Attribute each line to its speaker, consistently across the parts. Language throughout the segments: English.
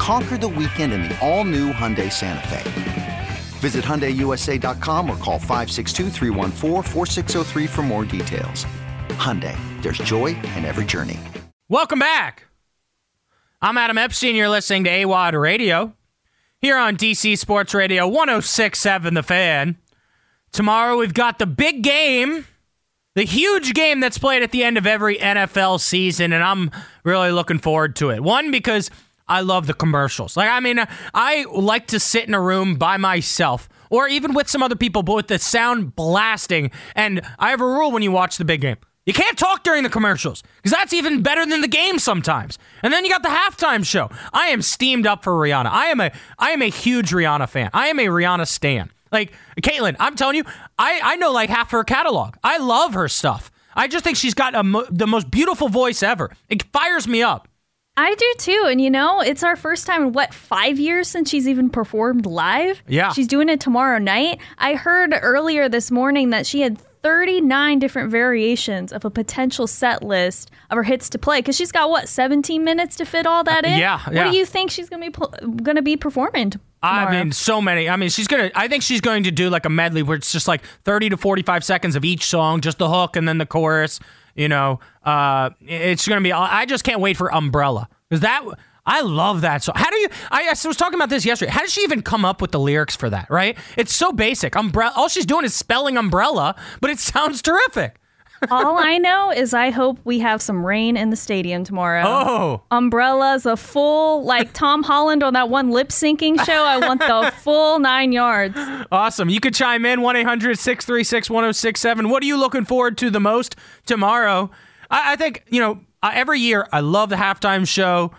Speaker 1: Conquer the weekend in the all new Hyundai Santa Fe. Visit HyundaiUSA.com or call 562 for more details. Hyundai, there's joy in every journey.
Speaker 2: Welcome back. I'm Adam Epstein. You're listening to AWOD Radio here on DC Sports Radio 1067 The Fan. Tomorrow we've got the big game, the huge game that's played at the end of every NFL season, and I'm really looking forward to it. One, because I love the commercials. Like, I mean, I like to sit in a room by myself or even with some other people, but with the sound blasting. And I have a rule when you watch the big game. You can't talk during the commercials because that's even better than the game sometimes. And then you got the halftime show. I am steamed up for Rihanna. I am a I am a huge Rihanna fan. I am a Rihanna stan. Like Caitlyn, I'm telling you, I I know like half her catalog. I love her stuff. I just think she's got mo- the most beautiful voice ever. It fires me up.
Speaker 3: I do too. And you know, it's our first time in what, five years since she's even performed live?
Speaker 2: Yeah.
Speaker 3: She's doing it tomorrow night. I heard earlier this morning that she had 39 different variations of a potential set list of her hits to play because she's got what 17 minutes to fit all that in.
Speaker 2: Uh, yeah,
Speaker 3: What do you think she's gonna be pl- gonna be performing?
Speaker 2: I mean, so many. I mean, she's gonna. I think she's going to do like a medley where it's just like thirty to forty-five seconds of each song, just the hook and then the chorus. You know, uh, it's gonna be. I just can't wait for Umbrella because that. I love that song. How do you? I, I was talking about this yesterday. How did she even come up with the lyrics for that? Right? It's so basic. Umbrella. All she's doing is spelling umbrella, but it sounds terrific.
Speaker 3: All I know is I hope we have some rain in the stadium tomorrow.
Speaker 2: Oh,
Speaker 3: Umbrellas, a full like Tom Holland on that one lip syncing show. I want the full nine yards.
Speaker 2: Awesome. You could chime in 1 800 636 1067. What are you looking forward to the most tomorrow? I, I think, you know, uh, every year I love the halftime show.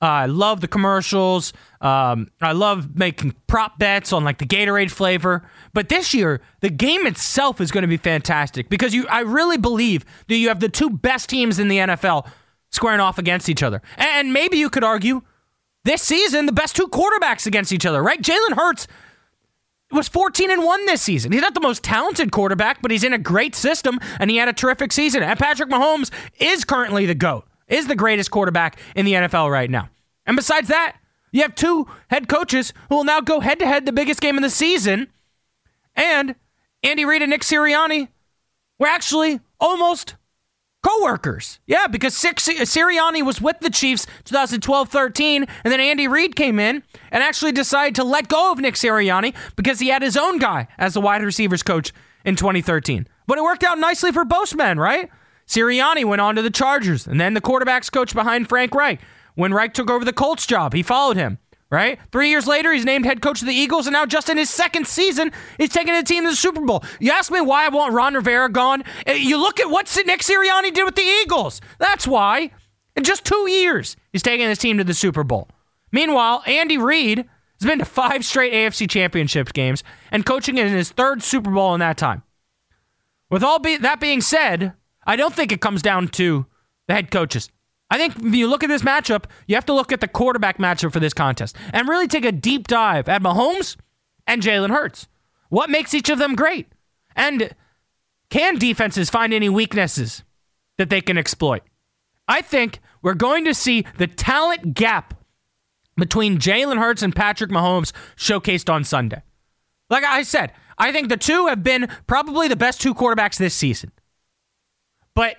Speaker 2: I love the commercials. Um, I love making prop bets on like the Gatorade flavor. But this year, the game itself is going to be fantastic because you, I really believe that you have the two best teams in the NFL squaring off against each other. And maybe you could argue this season the best two quarterbacks against each other, right? Jalen Hurts was 14 and 1 this season. He's not the most talented quarterback, but he's in a great system and he had a terrific season. And Patrick Mahomes is currently the GOAT, is the greatest quarterback in the NFL right now. And besides that, you have two head coaches who will now go head to head the biggest game of the season. And Andy Reid and Nick Sirianni were actually almost co-workers. Yeah, because Sirianni was with the Chiefs 2012-13, and then Andy Reid came in and actually decided to let go of Nick Sirianni because he had his own guy as the wide receivers coach in 2013. But it worked out nicely for both men, right? Sirianni went on to the Chargers, and then the quarterbacks coach behind Frank Reich. When Reich took over the Colts job, he followed him. Right? Three years later, he's named head coach of the Eagles, and now just in his second season, he's taking the team to the Super Bowl. You ask me why I want Ron Rivera gone? Eh, You look at what Nick Sirianni did with the Eagles. That's why. In just two years, he's taking his team to the Super Bowl. Meanwhile, Andy Reid has been to five straight AFC Championship games and coaching in his third Super Bowl in that time. With all be- that being said, I don't think it comes down to the head coaches. I think if you look at this matchup, you have to look at the quarterback matchup for this contest and really take a deep dive at Mahomes and Jalen Hurts. What makes each of them great? And can defenses find any weaknesses that they can exploit? I think we're going to see the talent gap between Jalen Hurts and Patrick Mahomes showcased on Sunday. Like I said, I think the two have been probably the best two quarterbacks this season. But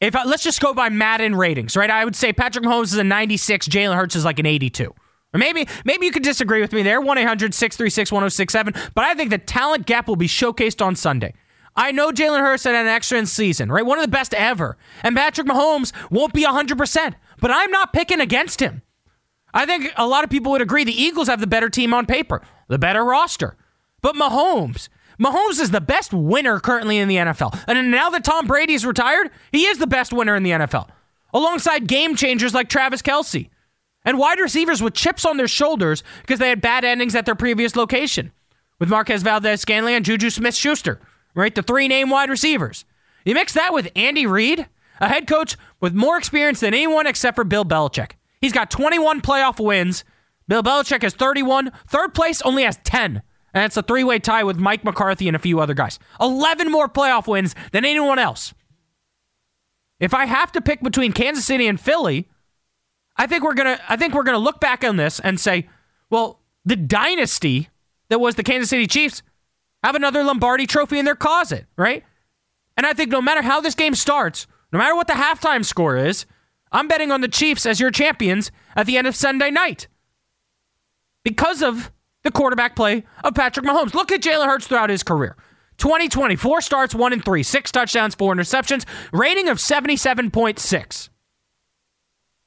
Speaker 2: if I, let's just go by Madden ratings, right? I would say Patrick Mahomes is a 96, Jalen Hurts is like an 82. Or maybe maybe you could disagree with me there, 1-800-636-1067, but I think the talent gap will be showcased on Sunday. I know Jalen Hurts had an excellent season, right? One of the best ever. And Patrick Mahomes won't be 100%, but I'm not picking against him. I think a lot of people would agree the Eagles have the better team on paper, the better roster. But Mahomes, Mahomes is the best winner currently in the NFL. And now that Tom Brady's retired, he is the best winner in the NFL, alongside game changers like Travis Kelce and wide receivers with chips on their shoulders because they had bad endings at their previous location with Marquez Valdes-Scantling and Juju Smith Schuster right? The three name wide receivers. You mix that with Andy Reid, a head coach with more experience than anyone except for Bill Belichick. He's got 21 playoff wins. Bill Belichick has 31. Third place only has 10. And it's a three way tie with Mike McCarthy and a few other guys. 11 more playoff wins than anyone else. If I have to pick between Kansas City and Philly, I think we're gonna I think we're gonna look back on this and say, well, the dynasty that was the Kansas City Chiefs have another Lombardi trophy in their closet, right? And I think no matter how this game starts, no matter what the halftime score is, I'm betting on the Chiefs as your champions at the end of Sunday night because of the quarterback play of Patrick Mahomes. Look at Jalen Hurts throughout his career. 2020, four starts, one and three, six touchdowns, four interceptions, rating of 77.6.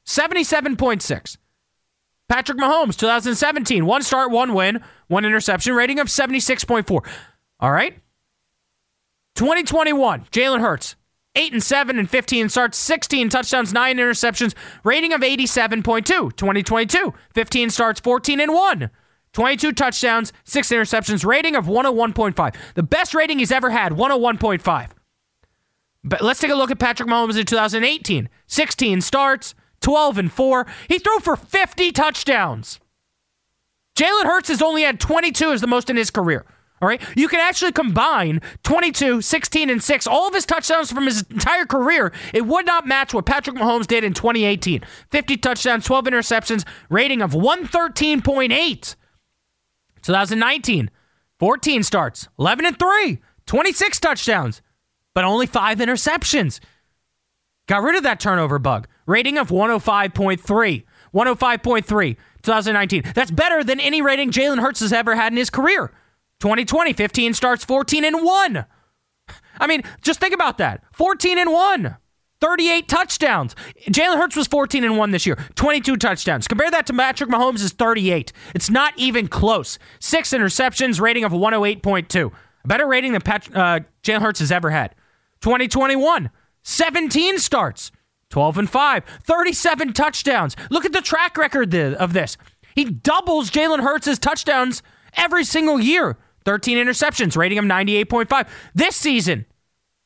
Speaker 2: 77.6. Patrick Mahomes, 2017, one start, one win, one interception, rating of 76.4. All right. 2021, Jalen Hurts, 8 and 7 and 15 starts, 16 touchdowns, 9 interceptions, rating of 87.2. 2022, 15 starts, 14 and 1. 22 touchdowns, 6 interceptions, rating of 101.5. The best rating he's ever had, 101.5. But let's take a look at Patrick Mahomes in 2018. 16 starts, 12 and 4. He threw for 50 touchdowns. Jalen Hurts has only had 22 as the most in his career. All right. You can actually combine 22, 16, and 6, all of his touchdowns from his entire career. It would not match what Patrick Mahomes did in 2018 50 touchdowns, 12 interceptions, rating of 113.8. 2019, 14 starts, 11 and 3, 26 touchdowns, but only five interceptions. Got rid of that turnover bug. Rating of 105.3. 105.3, 2019. That's better than any rating Jalen Hurts has ever had in his career. 2020, 15 starts, 14 and 1. I mean, just think about that. 14 and 1. 38 touchdowns. Jalen Hurts was 14 and 1 this year. 22 touchdowns. Compare that to Patrick Mahomes' is 38. It's not even close. Six interceptions, rating of 108.2. A better rating than Pat, uh, Jalen Hurts has ever had. 2021, 17 starts, 12 and 5, 37 touchdowns. Look at the track record of this. He doubles Jalen Hurts' touchdowns every single year. 13 interceptions, rating him 98.5. This season,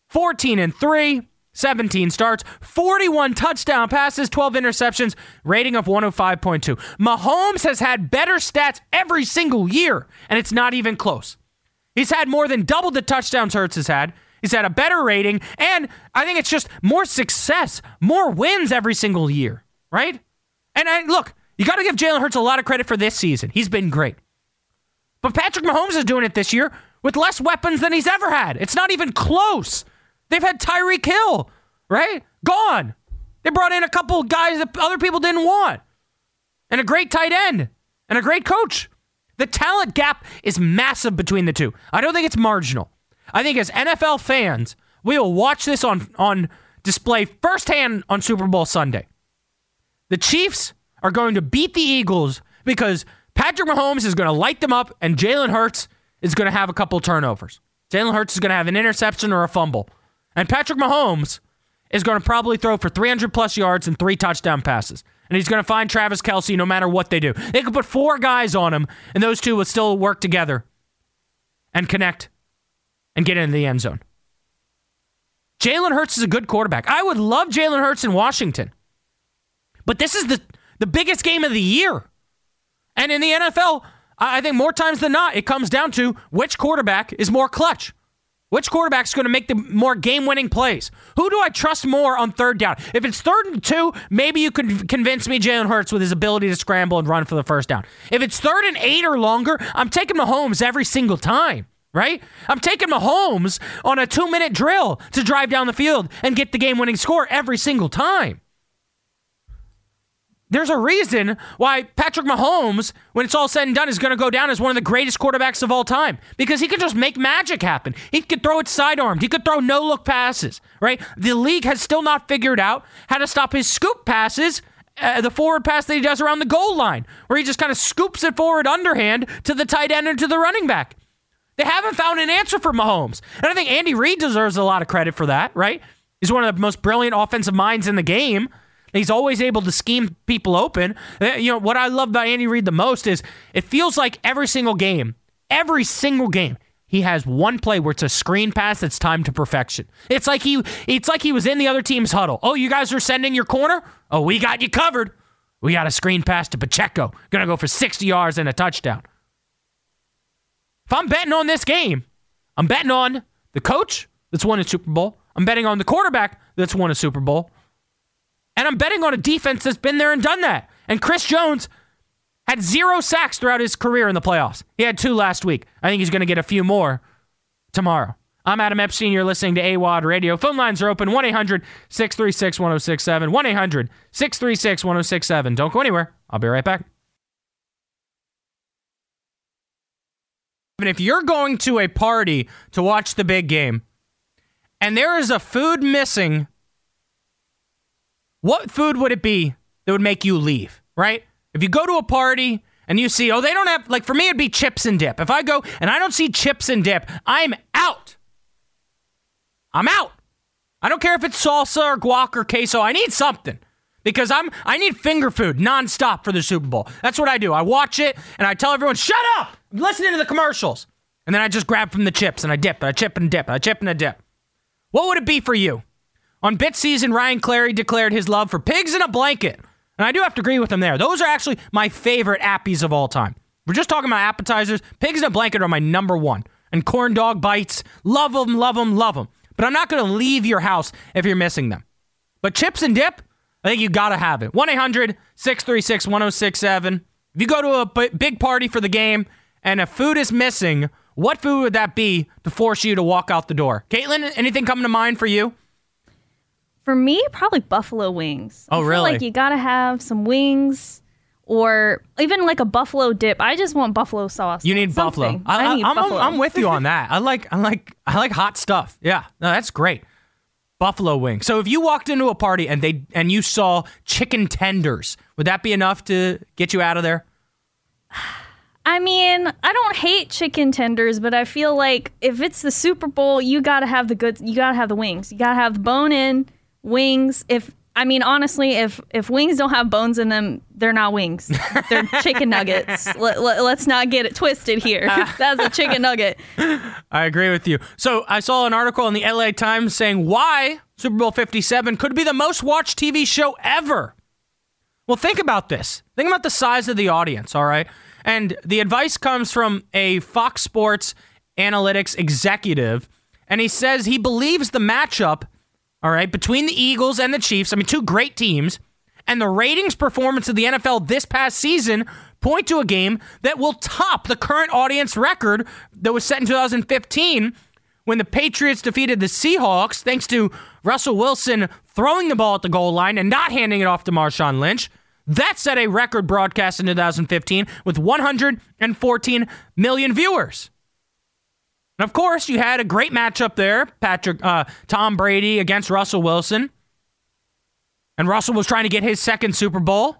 Speaker 2: 14 and 3, 17 starts, 41 touchdown passes, 12 interceptions, rating of 105.2. Mahomes has had better stats every single year, and it's not even close. He's had more than double the touchdowns Hurts has had. He's had a better rating, and I think it's just more success, more wins every single year, right? And I, look, you got to give Jalen Hurts a lot of credit for this season. He's been great. But Patrick Mahomes is doing it this year with less weapons than he's ever had. It's not even close. They've had Tyreek Hill, right? Gone. They brought in a couple guys that other people didn't want, and a great tight end, and a great coach. The talent gap is massive between the two. I don't think it's marginal. I think as NFL fans, we will watch this on, on display firsthand on Super Bowl Sunday. The Chiefs are going to beat the Eagles because Patrick Mahomes is going to light them up, and Jalen Hurts is going to have a couple turnovers. Jalen Hurts is going to have an interception or a fumble. And Patrick Mahomes is going to probably throw for 300 plus yards and three touchdown passes. And he's going to find Travis Kelce no matter what they do. They could put four guys on him, and those two would still work together and connect and get into the end zone. Jalen Hurts is a good quarterback. I would love Jalen Hurts in Washington. But this is the, the biggest game of the year. And in the NFL, I think more times than not, it comes down to which quarterback is more clutch. Which quarterback's going to make the more game-winning plays? Who do I trust more on third down? If it's third and two, maybe you could convince me Jalen Hurts with his ability to scramble and run for the first down. If it's third and eight or longer, I'm taking Mahomes every single time. Right? I'm taking Mahomes on a two-minute drill to drive down the field and get the game-winning score every single time. There's a reason why Patrick Mahomes, when it's all said and done, is going to go down as one of the greatest quarterbacks of all time because he can just make magic happen. He could throw it sidearmed. He could throw no look passes, right? The league has still not figured out how to stop his scoop passes, uh, the forward pass that he does around the goal line, where he just kind of scoops it forward underhand to the tight end and to the running back. They haven't found an answer for Mahomes. And I think Andy Reid deserves a lot of credit for that, right? He's one of the most brilliant offensive minds in the game. He's always able to scheme people open. Uh, you know, what I love about Andy Reid the most is it feels like every single game, every single game, he has one play where it's a screen pass that's timed to perfection. It's like he it's like he was in the other team's huddle. Oh, you guys are sending your corner? Oh, we got you covered. We got a screen pass to Pacheco. Gonna go for 60 yards and a touchdown. If I'm betting on this game, I'm betting on the coach that's won a Super Bowl. I'm betting on the quarterback that's won a Super Bowl. And I'm betting on a defense that's been there and done that. And Chris Jones had zero sacks throughout his career in the playoffs. He had two last week. I think he's going to get a few more tomorrow. I'm Adam Epstein. You're listening to AWOD Radio. Phone lines are open 1 800 636 1067. 1 800 636 1067. Don't go anywhere. I'll be right back. And if you're going to a party to watch the big game and there is a food missing, what food would it be that would make you leave, right? If you go to a party and you see, oh, they don't have, like for me, it'd be chips and dip. If I go and I don't see chips and dip, I'm out. I'm out. I don't care if it's salsa or guac or queso. I need something because I'm I need finger food nonstop for the Super Bowl. That's what I do. I watch it and I tell everyone, "Shut up! I'm listening to the commercials." And then I just grab from the chips and I dip, and I chip and dip, and I chip and I dip. What would it be for you? On bit season, Ryan Clary declared his love for pigs in a blanket. And I do have to agree with him there. Those are actually my favorite appies of all time. We're just talking about appetizers. Pigs in a blanket are my number one. And corn dog bites, love them, love them, love them. But I'm not going to leave your house if you're missing them. But chips and dip, I think you got to have it. 1 800 636 1067. If you go to a big party for the game and if food is missing, what food would that be to force you to walk out the door? Caitlin, anything coming to mind for you?
Speaker 3: For me, probably buffalo wings.
Speaker 2: Oh,
Speaker 3: I feel
Speaker 2: really?
Speaker 3: Like you gotta have some wings, or even like a buffalo dip. I just want buffalo sauce.
Speaker 2: You need buffalo.
Speaker 3: Something.
Speaker 2: I,
Speaker 3: need
Speaker 2: am
Speaker 3: buffalo.
Speaker 2: I'm with you on that. I like I like I like hot stuff. Yeah, no, that's great. Buffalo wing. So if you walked into a party and they and you saw chicken tenders, would that be enough to get you out of there?
Speaker 3: I mean, I don't hate chicken tenders, but I feel like if it's the Super Bowl, you gotta have the good. You gotta have the wings. You gotta have the bone in wings. If I mean, honestly, if if wings don't have bones in them, they're not wings. They're chicken nuggets. Let, let, let's not get it twisted here. That's a chicken nugget.
Speaker 2: I agree with you. So I saw an article in the LA Times saying why Super Bowl 57 could be the most watched TV show ever. Well, think about this. Think about the size of the audience, all right? And the advice comes from a Fox Sports analytics executive, and he says he believes the matchup, all right, between the Eagles and the Chiefs, I mean, two great teams, and the ratings performance of the NFL this past season point to a game that will top the current audience record that was set in 2015 when the Patriots defeated the Seahawks thanks to Russell Wilson throwing the ball at the goal line and not handing it off to Marshawn Lynch. That set a record broadcast in 2015 with 114 million viewers. And of course, you had a great matchup there, Patrick uh, Tom Brady against Russell Wilson. And Russell was trying to get his second Super Bowl.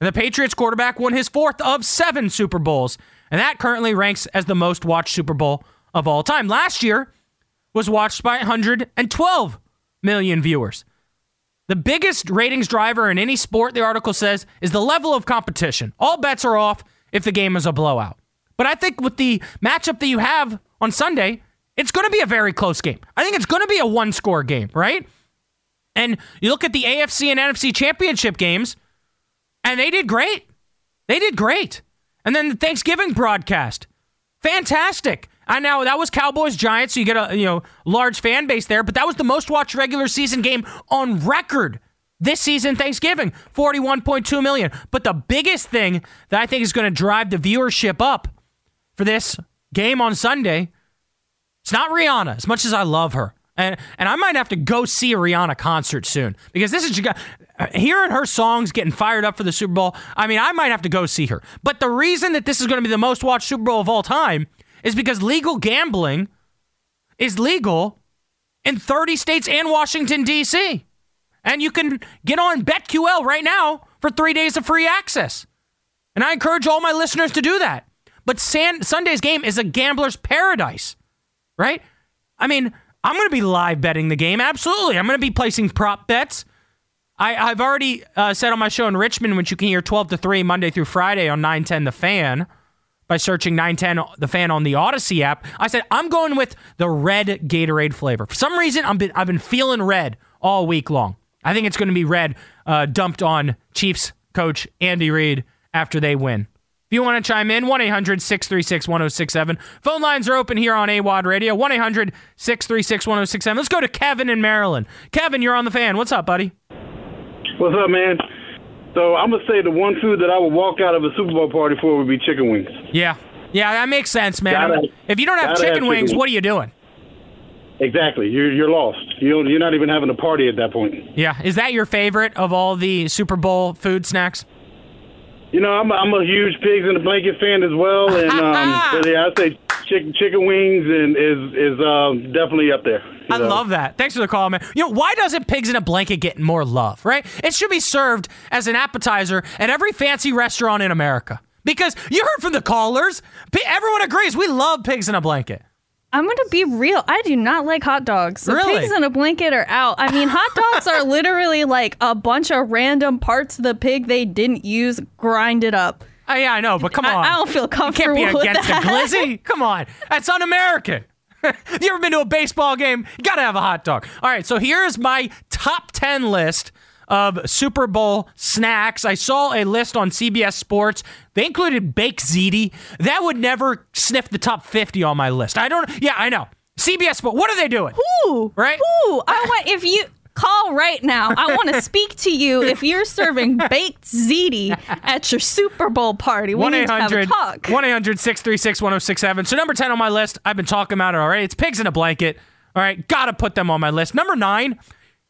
Speaker 2: And the Patriots quarterback won his fourth of seven Super Bowls. And that currently ranks as the most watched Super Bowl of all time. Last year was watched by 112 million viewers. The biggest ratings driver in any sport, the article says, is the level of competition. All bets are off if the game is a blowout. But I think with the matchup that you have on Sunday, it's going to be a very close game. I think it's going to be a one score game, right? And you look at the AFC and NFC championship games, and they did great. They did great. And then the Thanksgiving broadcast, fantastic. I know that was Cowboys Giants, so you get a you know large fan base there, but that was the most watched regular season game on record this season Thanksgiving, 41.2 million. But the biggest thing that I think is going to drive the viewership up for this game on Sunday, it's not Rihanna, as much as I love her. And, and I might have to go see a Rihanna concert soon because this is uh, hearing her songs getting fired up for the Super Bowl. I mean, I might have to go see her. But the reason that this is going to be the most watched Super Bowl of all time is because legal gambling is legal in 30 states and Washington, D.C. And you can get on BetQL right now for three days of free access. And I encourage all my listeners to do that. But San- Sunday's game is a gambler's paradise, right? I mean, I'm going to be live betting the game. Absolutely. I'm going to be placing prop bets. I, have already uh, said on my show in Richmond, which you can hear 12 to 3 Monday through Friday on 910 The Fan by searching 910 The Fan on the Audacy app. I said, I'm going with the red Gatorade flavor. For some reason, I've been, I've been feeling red all week long. I think it's going to be red uh, dumped on Chiefs coach Andy Reid after they win. If you want to chime in, 1 800 636 1067. Phone lines are open here on AWOD Radio, 1 800 636 1067. Let's go to Kevin in Maryland. Kevin, you're on the fan. What's up, buddy?
Speaker 4: What's up, man? So I'm gonna say the one food that I would walk out of a Super Bowl party for would be chicken wings.
Speaker 2: Yeah, yeah, that makes sense, man.
Speaker 4: Gotta,
Speaker 2: if you don't have chicken, have wings, what are you doing?
Speaker 4: Exactly, you're you're lost. You you're not even having a party at that point.
Speaker 2: Yeah, is that your favorite of all the Super Bowl food snacks?
Speaker 4: You know, I'm a, I'm a huge pigs in the blanket fan as well, and um, but yeah, I say chicken chicken wings and is is um, definitely up there.
Speaker 2: I know? love that. Thanks for the call, man. You know, why doesn't pigs in a blanket get more love? Right? It should be served as an appetizer at every fancy restaurant in America. Because you heard from the callers, everyone agrees we love pigs in a blanket.
Speaker 3: I'm gonna be real. I do not like hot dogs. So
Speaker 2: really?
Speaker 3: pigs in a blanket are out. I mean, hot dogs are literally like a bunch of random parts of the pig they didn't use grinded up.
Speaker 2: Oh, yeah, I know, but come on.
Speaker 3: I, I don't feel comfortable.
Speaker 2: You can't be against
Speaker 3: that.
Speaker 2: a glizzy. Come on, that's un-American. you ever been to a baseball game? You gotta have a hot dog. All right, so here's my top ten list of Super Bowl snacks. I saw a list on CBS Sports. They included baked ziti. That would never sniff the top 50 on my list. I don't, yeah, I know. CBS Sports, what are they doing?
Speaker 3: Who?
Speaker 2: Right?
Speaker 3: Who? I want, if you, call right now. I want to speak to you if you're serving baked ziti at your Super Bowl party. We 1-800,
Speaker 2: 636 1067. So, number 10 on my list, I've been talking about it already. It's pigs in a blanket. All right, got to put them on my list. Number nine,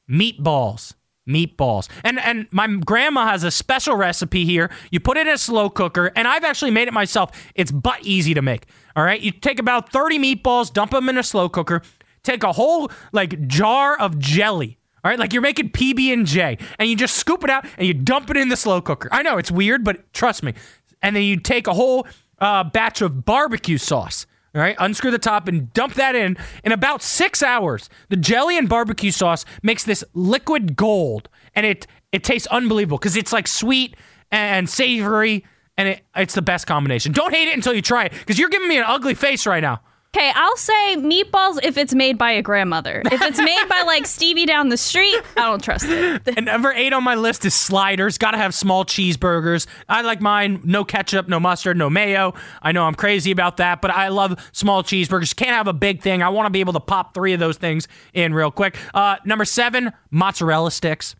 Speaker 2: meatballs meatballs. And and my grandma has a special recipe here. You put it in a slow cooker, and I've actually made it myself. It's butt easy to make. All right, you take about 30 meatballs, dump them in a slow cooker. Take a whole like jar of jelly. All right, like you're making PB and J, and you just scoop it out and you dump it in the slow cooker. I know it's weird, but trust me. And then you take a whole uh, batch of barbecue sauce. All right, unscrew the top and dump that in. In about six hours, the jelly and barbecue sauce makes this liquid gold, and it it tastes unbelievable because it's like sweet and savory, and it, it's the best combination. Don't hate it until you try it because you're giving me an ugly face right now.
Speaker 3: Okay, I'll say meatballs if it's made by a grandmother. If it's made by like Stevie down the street, I don't trust it.
Speaker 2: and number eight on my list is sliders. Got to have small cheeseburgers. I like mine no ketchup, no mustard, no mayo. I know I'm crazy about that, but I love small cheeseburgers. Can't have a big thing. I want to be able to pop three of those things in real quick. Uh, number seven, mozzarella sticks.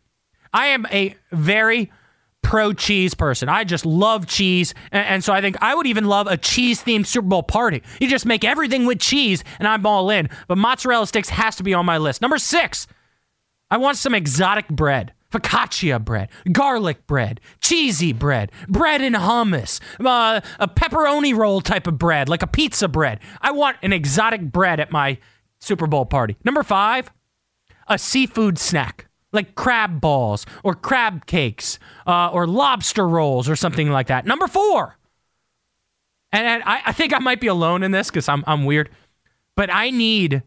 Speaker 2: I am a very pro cheese person. I just love cheese. And, and, so I think I would even love a cheese themed Super Bowl party. You just make everything with cheese and I'm all in. But mozzarella sticks has to be on my list. Number six, I want some exotic bread. Focaccia bread, garlic bread, cheesy bread, bread and hummus, uh, a pepperoni roll type of bread, like a pizza bread. I want an exotic bread at my Super Bowl party. Number five, a seafood snack like crab balls or crab cakes uh, or lobster rolls or something like that. Number four, and I, I think I might be alone in this because I'm, I'm weird, but I need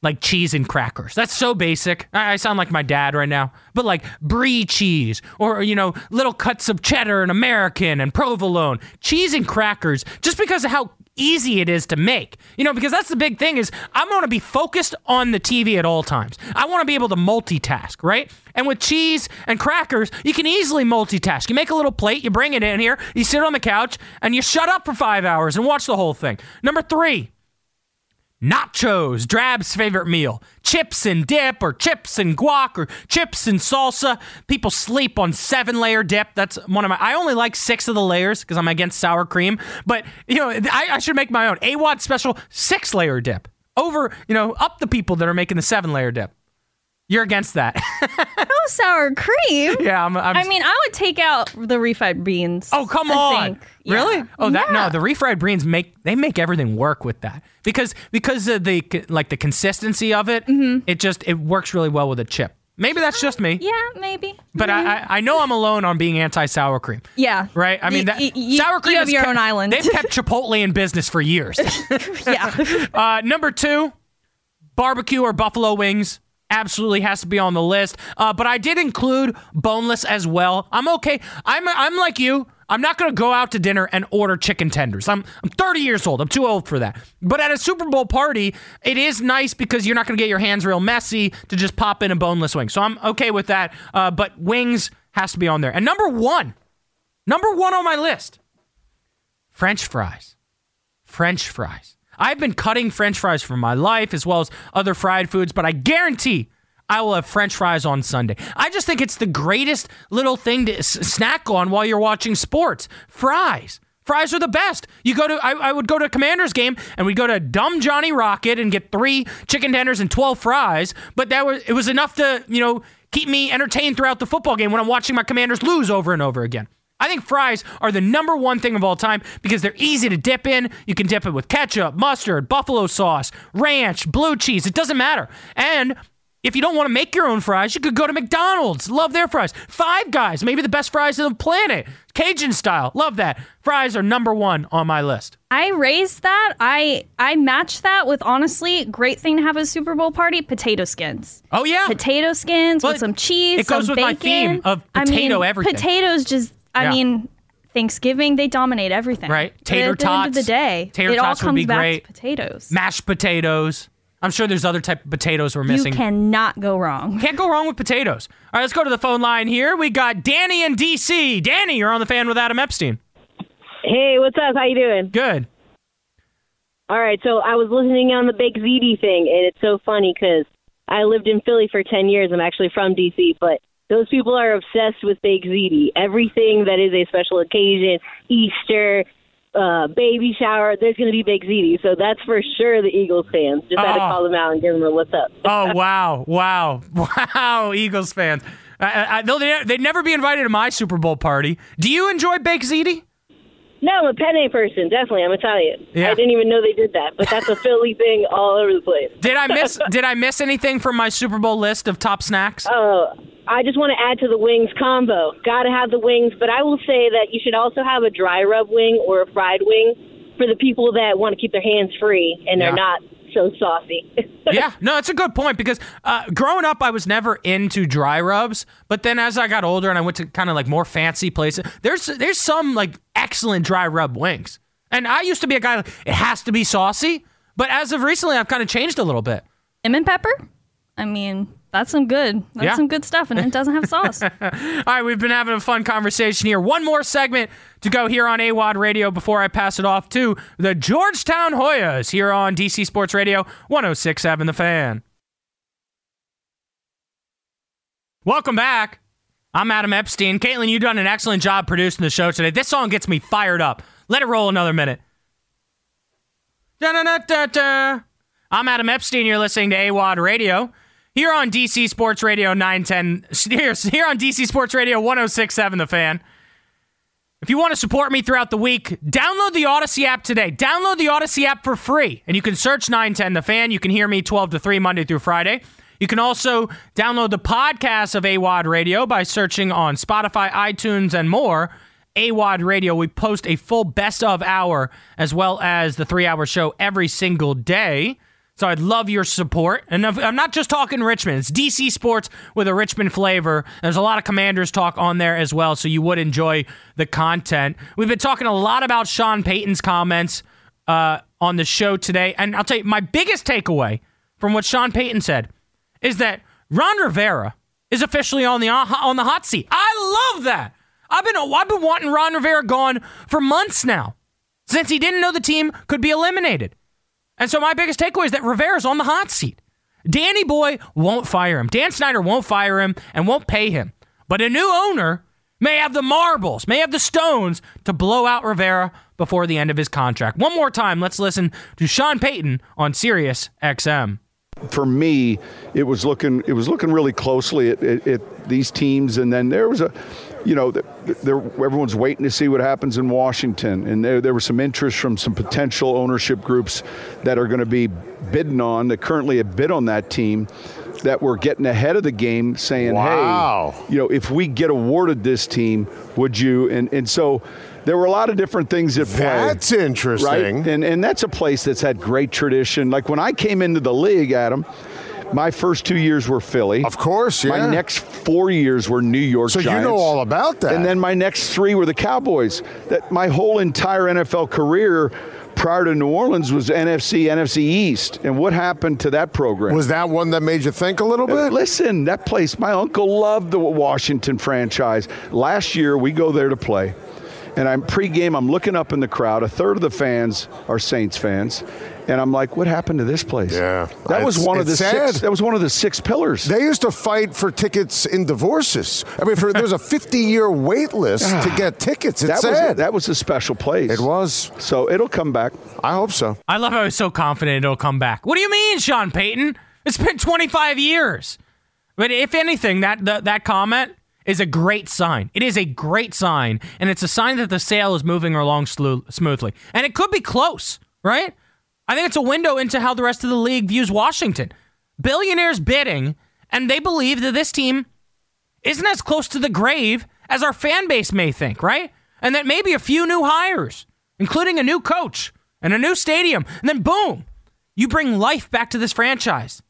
Speaker 2: like cheese and crackers. That's so basic. I, I sound like my dad right now, but like brie cheese or, you know, little cuts of cheddar and American and provolone, cheese and crackers, just because of how easy it is to make. You know, because that's the big thing is I'm going to be focused on the TV at all times. I want to be able to multitask, right? And with cheese and crackers, you can easily multitask. You make a little plate, you bring it in here, you sit on the couch, and you shut up for 5 hours and watch the whole thing. Number 3, Nachos, Drab's favorite meal. Chips and dip, or chips and guac, or chips and salsa. People sleep on seven layer dip. That's one of my. I only like six of the layers because I'm against sour cream. But, you know, I, I should make my own. AWOD special six layer dip. over, you know, up the people that are making the seven layer dip. You're against that.
Speaker 3: No oh, sour cream.
Speaker 2: yeah, I'm, I'm
Speaker 3: I mean, I would take out the refried beans.
Speaker 2: Oh come
Speaker 3: I
Speaker 2: on!
Speaker 3: Yeah.
Speaker 2: Really? Oh, that no. The refried beans make they make everything work with that because because of the like the consistency of it. Mm-hmm. It just it works really well with a chip. Maybe that's uh, just me,
Speaker 3: Yeah, maybe.
Speaker 2: but I, I mm-hmm. I know I'm alone on being anti sour cream.
Speaker 3: Yeah.
Speaker 2: Right? I mean, that,
Speaker 3: y- y-
Speaker 2: sour cream
Speaker 3: you have
Speaker 2: has
Speaker 3: your
Speaker 2: kept-
Speaker 3: own island.
Speaker 2: They've kept Chipotle in business for years.
Speaker 3: yeah.
Speaker 2: Uh, number two, barbecue or buffalo wings. Absolutely has to be on the list. Uh, but I did include boneless as well. I'm okay. I'm I'm like you. I'm not to go out to dinner and order chicken tenders. I'm I'm 30 years old. I'm too old for that. But at a Super Bowl party, it is nice because you're not to get your hands real messy to just pop in a boneless wing. So I'm okay with that. Uh, but wings has to be on there. And number one, number one on my list, French fries. French fries. I've been cutting French fries for my life as well as other fried foods, but I guarantee I will have French fries on Sunday. I just think it's the greatest little thing to s- snack on while you're watching sports. Fries. Fries are the best. You go to, I, I would go to a Commanders game and we'd go to Dumb Johnny Rocket and get three chicken tenders and 12 fries, but that was, it was enough to, you know, keep me entertained throughout the football game when I'm watching my Commanders lose over and over again. I think fries are the number one thing of all time because they're easy to dip in. You can dip it with ketchup, mustard, buffalo sauce, ranch, blue cheese. It doesn't matter. And if you don't want to make your own fries, you could go to McDonald's. Love their fries. Five Guys, maybe the best fries on the planet. Cajun style. Love that. Fries are number one on my list.
Speaker 3: I raised that. I I matched that with honestly great thing to have a Super Bowl party: potato skins.
Speaker 2: Oh, yeah.
Speaker 3: Potato skins
Speaker 2: Well,
Speaker 3: with some cheese.
Speaker 2: it goes with my theme of
Speaker 3: I
Speaker 2: potato
Speaker 3: mean,
Speaker 2: everything.
Speaker 3: Potatoes just. I
Speaker 2: Yeah.
Speaker 3: mean, Thanksgiving they dominate everything.
Speaker 2: Right.
Speaker 3: But
Speaker 2: Tater
Speaker 3: at the end of the
Speaker 2: tots.
Speaker 3: day,
Speaker 2: Tater
Speaker 3: it all
Speaker 2: tots would be
Speaker 3: back
Speaker 2: great.
Speaker 3: to potatoes.
Speaker 2: Mashed potatoes. I'm sure there's other type of potatoes we're missing.
Speaker 3: you
Speaker 2: missing.
Speaker 3: cannot go wrong.
Speaker 2: Can't go wrong with potatoes. All right, let's go to the phone line here. We got Danny in DC. Danny, you're on the fan with Adam Epstein.
Speaker 5: Hey, what's up? How you doing?
Speaker 2: Good.
Speaker 5: All right, so I was listening on the baked ziti thing, and it's so funny because I lived in Philly for 10 years. I'm actually from D.C., but those people are obsessed with baked ziti. Everything that is a special occasion, Easter, uh, baby shower, there's going to be baked ziti. So that's for sure the Eagles fans. Just had to
Speaker 2: Oh.
Speaker 5: call them out and give them a what's up.
Speaker 2: Oh wow, wow, wow! Eagles fans. I, I, they'll, they'd never be invited to my Super Bowl party. Do you enjoy baked ziti?
Speaker 5: No, I'm a penne person, definitely. I'm Italian.
Speaker 2: Yeah.
Speaker 5: I didn't even know they did that, but that's a Philly thing all over the place.
Speaker 2: Did I miss? did I miss anything from my Super Bowl list of top snacks?
Speaker 5: Oh, I just want to add to the wings combo. Got to have the wings, but I will say that you should also have a dry rub wing or a fried wing for the people that want to keep their hands free and
Speaker 2: Yeah.
Speaker 5: they're not so saucy.
Speaker 2: yeah, no, it's a good point because uh, growing up, I was never into dry rubs. But then as I got older and I went to kind of like more fancy places, there's there's some like excellent dry rub wings. And I used to be a guy like it has to be saucy, but as of recently, I've kind of changed a little bit.
Speaker 3: Lemon pepper. I mean, that's some good. That's
Speaker 2: Yeah.
Speaker 3: some good stuff, and it doesn't have sauce.
Speaker 2: All right, we've been having a fun conversation here. One more segment to go here on AWOD Radio before I pass it off to the Georgetown Hoyas here on DC Sports Radio 1067 The Fan. Welcome back. I'm Adam Epstein. Caitlin, you've done an excellent job producing the show today. This song gets me fired up. Let it roll another minute. Da-da-da-da-da. I'm Adam Epstein. You're listening to AWOD Radio here on DC Sports Radio 910. Here, here on DC Sports Radio 1067 The Fan. If you want to support me throughout the week, download the Audacy app today. Download the Audacy app for free, and you can search 910 The Fan. You can hear me 12 to 3 Monday through Friday. You can also download the podcast of AWOD Radio by searching on Spotify, iTunes, and more. AWOD Radio, we post a full best of hour as well as the three hour show every single day. So I'd love your support. And I'm not just talking Richmond, it's DC sports with a Richmond flavor. There's a lot of Commanders talk on there as well, so you would enjoy the content. We've been talking a lot about Sean Payton's comments uh, on the show today. And I'll tell you, my biggest takeaway from what Sean Payton said is that Ron Rivera is officially on the on the hot seat. I love that. I've been I've been wanting Ron Rivera gone for months now, since he didn't know the team could be eliminated. And so my biggest takeaway is that Rivera's on the hot seat. Danny Boy won't fire him. Dan Snyder won't fire him and won't pay him. But a new owner may have the marbles, may have the stones to blow out Rivera before the end of his contract. One more time, let's listen to Sean Payton on Sirius XM.
Speaker 6: For me, it was looking it was looking really closely at, at, at these teams, and then there was a, you know, everyone's waiting to see what happens in Washington, and there there was some interest from some potential ownership groups that are going to be bidding on that currently have bid on that team that were getting ahead of the game saying,
Speaker 7: wow.
Speaker 6: hey, you know, if we get awarded this team, would you? And, and so there were a lot of different things at play.
Speaker 7: That's interesting.
Speaker 6: Right? And, and that's a place that's had great tradition. Like when I came into the league, Adam, my first two years were Philly.
Speaker 7: Of course, yeah.
Speaker 6: My next four years were New York
Speaker 7: so
Speaker 6: Giants.
Speaker 7: you know all about that.
Speaker 6: And then my next three were the Cowboys. That my whole entire NFL career prior to New Orleans was NFC, NFC East. And what happened to that program?
Speaker 7: Was that one that made you think a little uh, bit?
Speaker 6: Listen, that place, my uncle loved the Washington franchise. Last year, we go there to play. And I'm pregame, I'm looking up in the crowd. A third of the fans are Saints fans. And I'm like, what happened to this place?
Speaker 7: Yeah,
Speaker 6: that was one of the
Speaker 7: sad.
Speaker 6: six. That was one of the six pillars.
Speaker 7: They used to fight for tickets in divorces. I mean, for, there's a 50 year wait list to ah. get tickets. It's
Speaker 6: that
Speaker 7: sad.
Speaker 6: Was, that was a special place.
Speaker 7: It was.
Speaker 6: So it'll come back.
Speaker 7: I hope so.
Speaker 2: I love how he's so confident it'll come back. What do you mean, Sean Payton? It's been 25 years. But if anything, that that, that comment is a great sign. It is a great sign, and it's a sign that the sale is moving along smoothly. And it could be close, right? I think it's a window into how the rest of the league views Washington. Billionaires bidding, and they believe that this team isn't as close to the grave as our fan base may think, right? And that maybe a few new hires, including a new coach and a new stadium, and then boom, you bring life back to this franchise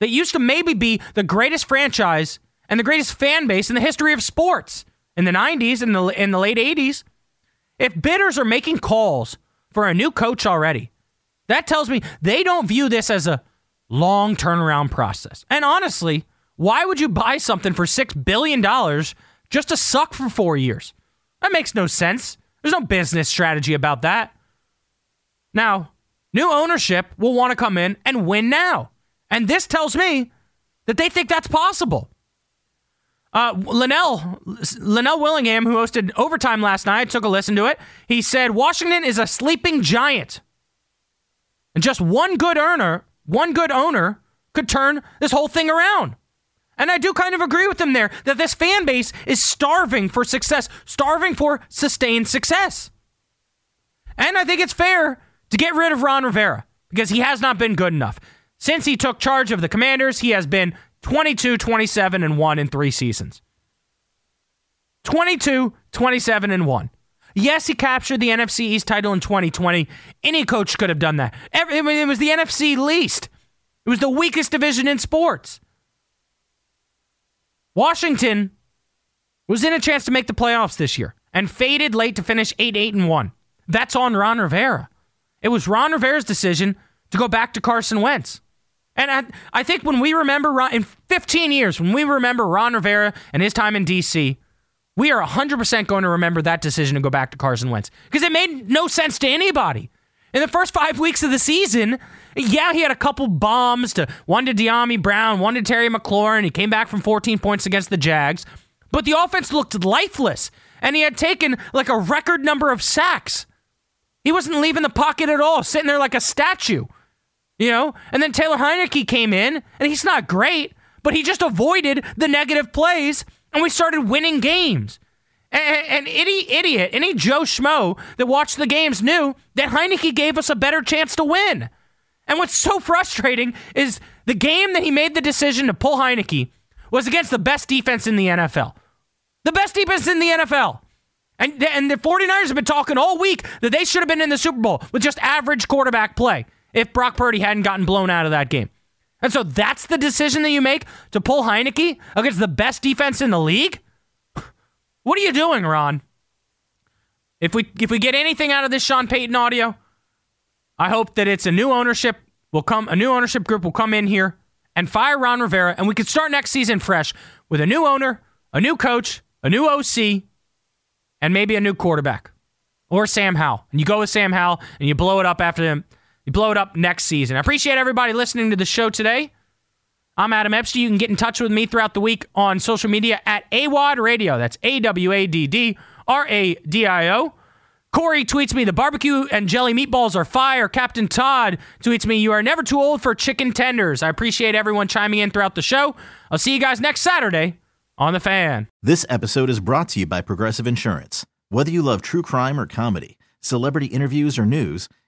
Speaker 2: that used to maybe be the greatest franchise and the greatest fan base in the history of sports in the 90s and the, in the late 80s. If bidders are making calls for a new coach already, that tells me they don't view this as a long turnaround process. And honestly, why would you buy something for $6 billion just to suck for four years? That makes no sense. There's no business strategy about that. Now, new ownership will want to come in and win now. And this tells me that they think that's possible. Uh, Linnell, Linnell Willingham, who hosted Overtime last night, took a listen to it. He said Washington is a sleeping giant. And just one good earner, one good owner could turn this whole thing around. And I do kind of agree with him there that this fan base is starving for success, starving for sustained success. And I think it's fair to get rid of Ron Rivera because he has not been good enough. Since he took charge of the Commanders, he has been 22, 27, and 1 in three seasons. 22, 27, and 1. Yes, he captured the NFC East title in 2020. Any coach could have done that. It was the NFC least. It was the weakest division in sports. Washington was in a chance to make the playoffs this year and faded late to finish 8 8 and 1. That's on Ron Rivera. It was Ron Rivera's decision to go back to Carson Wentz. And I, I think when we remember Ron, in 15 years, when we remember Ron Rivera and his time in D.C., we are 100% going to remember that decision to go back to Carson Wentz because it made no sense to anybody. In the first five weeks of the season, yeah, he had a couple bombs to one to Dyami Brown, one to Terry McLaurin. He came back from 14 points against the Jags, but the offense looked lifeless, and he had taken like a record number of sacks. He wasn't leaving the pocket at all, sitting there like a statue, you know. And then Taylor Heinicke came in, and he's not great, but he just avoided the negative plays and we started winning games. And, and any idiot, any Joe Schmo that watched the games knew that Heinicke gave us a better chance to win. And what's so frustrating is the game that he made the decision to pull Heinicke was against the best defense in the NFL. The best defense in the NFL. And, and the 49ers have been talking all week that they should have been in the Super Bowl with just average quarterback play if Brock Purdy hadn't gotten blown out of that game. And so that's the decision that you make to pull Heinicke against the best defense in the league? What are you doing, Ron? If we if we get anything out of this Sean Payton audio, I hope that it's a new ownership will come a new ownership group will come in here and fire Ron Rivera and we can start next season fresh with a new owner, a new coach, a new OC, and maybe a new quarterback. Or Sam Howell. And you go with Sam Howell and you blow it up after them you blow it up next season. I appreciate everybody listening to the show today. I'm Adam Epstein. You can get in touch with me throughout the week on social media at AWAD Radio. That's A W A D D R A D I O. Corey tweets me, the barbecue and jelly meatballs are fire. Captain Todd tweets me, you are never too old for chicken tenders. I appreciate everyone chiming in throughout the show. I'll see you guys next Saturday on The Fan.
Speaker 8: This episode is brought to you by Progressive Insurance. Whether you love true crime or comedy, celebrity interviews or news,